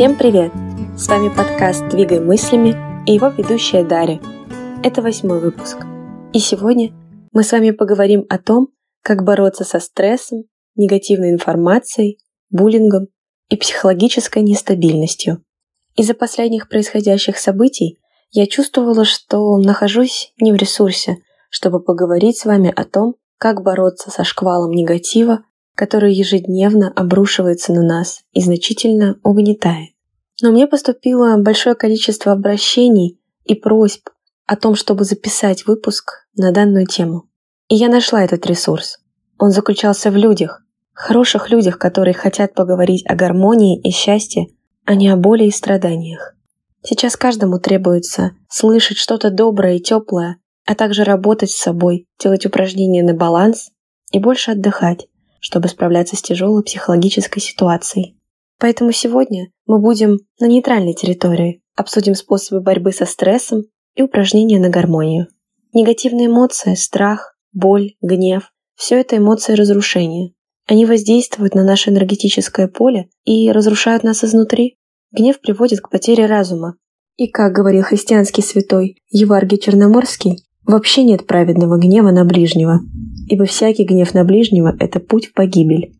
Всем привет! С вами подкаст «Двигай мыслями» и его ведущая Дарья. Это восьмой выпуск. И сегодня мы с вами поговорим о том, как бороться со стрессом, негативной информацией, буллингом и психологической нестабильностью. Из-за последних происходящих событий я чувствовала, что нахожусь не в ресурсе, чтобы поговорить с вами о том, как бороться со шквалом негатива, который ежедневно обрушивается на нас и значительно угнетает. Но мне поступило большое количество обращений и просьб о том, чтобы записать выпуск на данную тему. И я нашла этот ресурс. Он заключался в людях, хороших людях, которые хотят поговорить о гармонии и счастье, а не о боли и страданиях. Сейчас каждому требуется слышать что-то доброе и теплое, а также работать с собой, делать упражнения на баланс и больше отдыхать, чтобы справляться с тяжелой психологической ситуацией. Поэтому сегодня мы будем на нейтральной территории, обсудим способы борьбы со стрессом и упражнения на гармонию. Негативные эмоции, страх, боль, гнев – все это эмоции разрушения. Они воздействуют на наше энергетическое поле и разрушают нас изнутри. Гнев приводит к потере разума. И, как говорил христианский святой Еваргий Черноморский, вообще нет праведного гнева на ближнего, ибо всякий гнев на ближнего – это путь в погибель.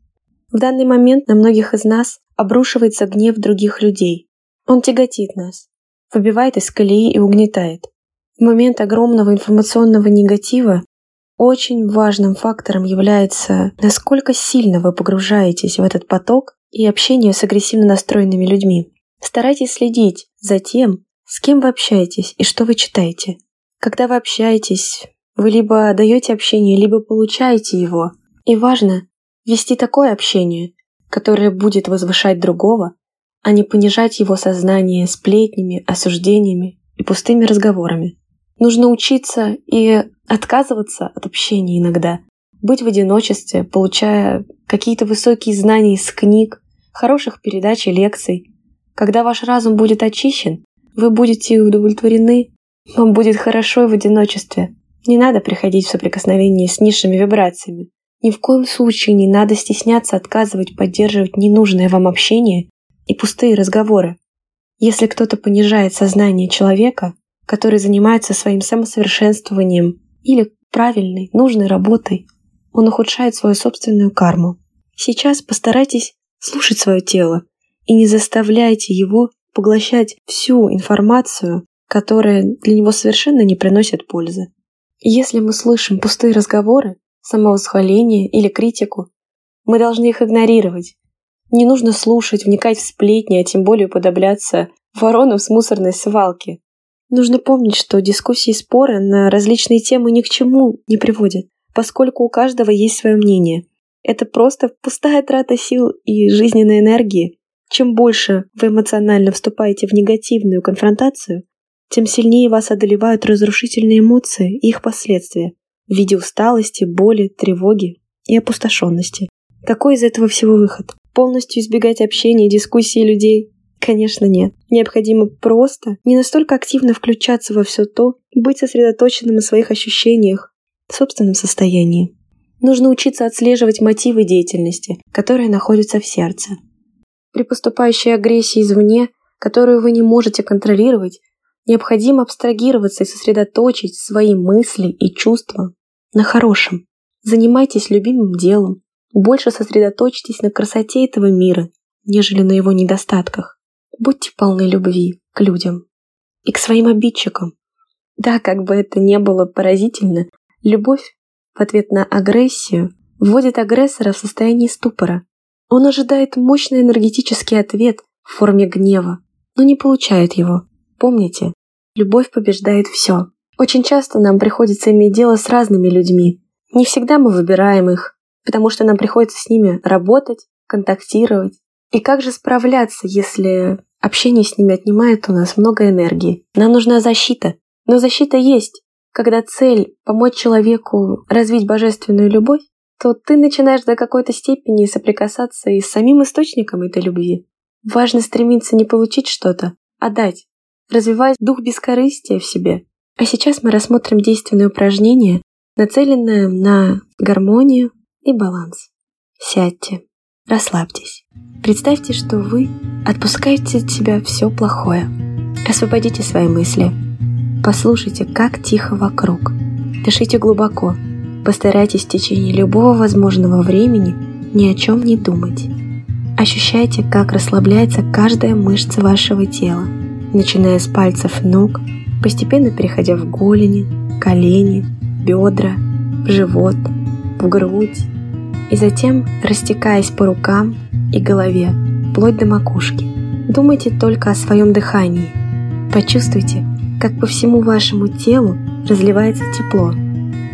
В данный момент на многих из нас обрушивается гнев других людей. Он тяготит нас, выбивает из колеи и угнетает. В момент огромного информационного негатива очень важным фактором является, насколько сильно вы погружаетесь в этот поток и общение с агрессивно настроенными людьми. Старайтесь следить за тем, с кем вы общаетесь и что вы читаете. Когда вы общаетесь, вы либо даете общение, либо получаете его. И важно вести такое общение, которое будет возвышать другого, а не понижать его сознание сплетнями, осуждениями и пустыми разговорами. Нужно учиться и отказываться от общения иногда, быть в одиночестве, получая какие-то высокие знания из книг, хороших передач и лекций. Когда ваш разум будет очищен, вы будете удовлетворены, вам будет хорошо и в одиночестве. Не надо приходить в соприкосновение с низшими вибрациями. Ни в коем случае не надо стесняться отказывать поддерживать ненужное вам общение и пустые разговоры. Если кто-то понижает сознание человека, который занимается своим самосовершенствованием или правильной, нужной работой, он ухудшает свою собственную карму. Сейчас постарайтесь слушать свое тело и не заставляйте его поглощать всю информацию, которая для него совершенно не приносит пользы. Если мы слышим пустые разговоры, самовосхваление или критику, мы должны их игнорировать. Не нужно слушать, вникать в сплетни, а тем более подобляться воронам с мусорной свалки. Нужно помнить, что дискуссии и споры на различные темы ни к чему не приводят, поскольку у каждого есть свое мнение. Это просто пустая трата сил и жизненной энергии. Чем больше вы эмоционально вступаете в негативную конфронтацию, тем сильнее вас одолевают разрушительные эмоции и их последствия в виде усталости, боли, тревоги и опустошенности. Какой из этого всего выход? Полностью избегать общения и дискуссий людей? Конечно, нет. Необходимо просто не настолько активно включаться во все то, быть сосредоточенным на своих ощущениях, собственном состоянии. Нужно учиться отслеживать мотивы деятельности, которые находятся в сердце. При поступающей агрессии извне, которую вы не можете контролировать, необходимо абстрагироваться и сосредоточить свои мысли и чувства на хорошем. Занимайтесь любимым делом, больше сосредоточьтесь на красоте этого мира, нежели на его недостатках. Будьте полны любви к людям и к своим обидчикам. Да, как бы это ни было поразительно, любовь в ответ на агрессию вводит агрессора в состояние ступора. Он ожидает мощный энергетический ответ в форме гнева, но не получает его. Помните, любовь побеждает все. Очень часто нам приходится иметь дело с разными людьми. Не всегда мы выбираем их, потому что нам приходится с ними работать, контактировать. И как же справляться, если общение с ними отнимает у нас много энергии? Нам нужна защита. Но защита есть. Когда цель – помочь человеку развить божественную любовь, то ты начинаешь до какой-то степени соприкасаться и с самим источником этой любви. Важно стремиться не получить что-то, а дать развивая дух бескорыстия в себе. А сейчас мы рассмотрим действенное упражнение, нацеленное на гармонию и баланс. Сядьте, расслабьтесь. Представьте, что вы отпускаете от себя все плохое. Освободите свои мысли. Послушайте, как тихо вокруг. Дышите глубоко. Постарайтесь в течение любого возможного времени ни о чем не думать. Ощущайте, как расслабляется каждая мышца вашего тела, начиная с пальцев ног, постепенно переходя в голени, колени, бедра, в живот, в грудь, и затем растекаясь по рукам и голове, вплоть до макушки. Думайте только о своем дыхании. Почувствуйте, как по всему вашему телу разливается тепло.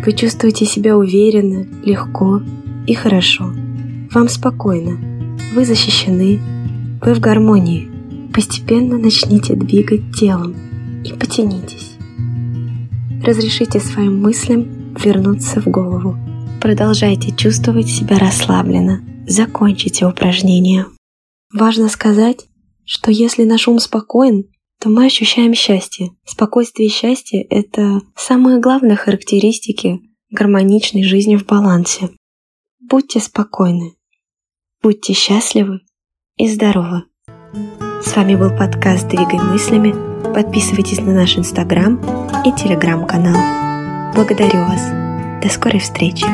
Вы чувствуете себя уверенно, легко и хорошо. Вам спокойно. Вы защищены. Вы в гармонии. Постепенно начните двигать телом и потянитесь. Разрешите своим мыслям вернуться в голову. Продолжайте чувствовать себя расслабленно. Закончите упражнение. Важно сказать, что если наш ум спокоен, то мы ощущаем счастье. Спокойствие и счастье – это самые главные характеристики гармоничной жизни в балансе. Будьте спокойны, будьте счастливы и здоровы. С вами был подкаст «Двигай мыслями». Подписывайтесь на наш инстаграм и телеграм-канал. Благодарю вас. До скорой встречи.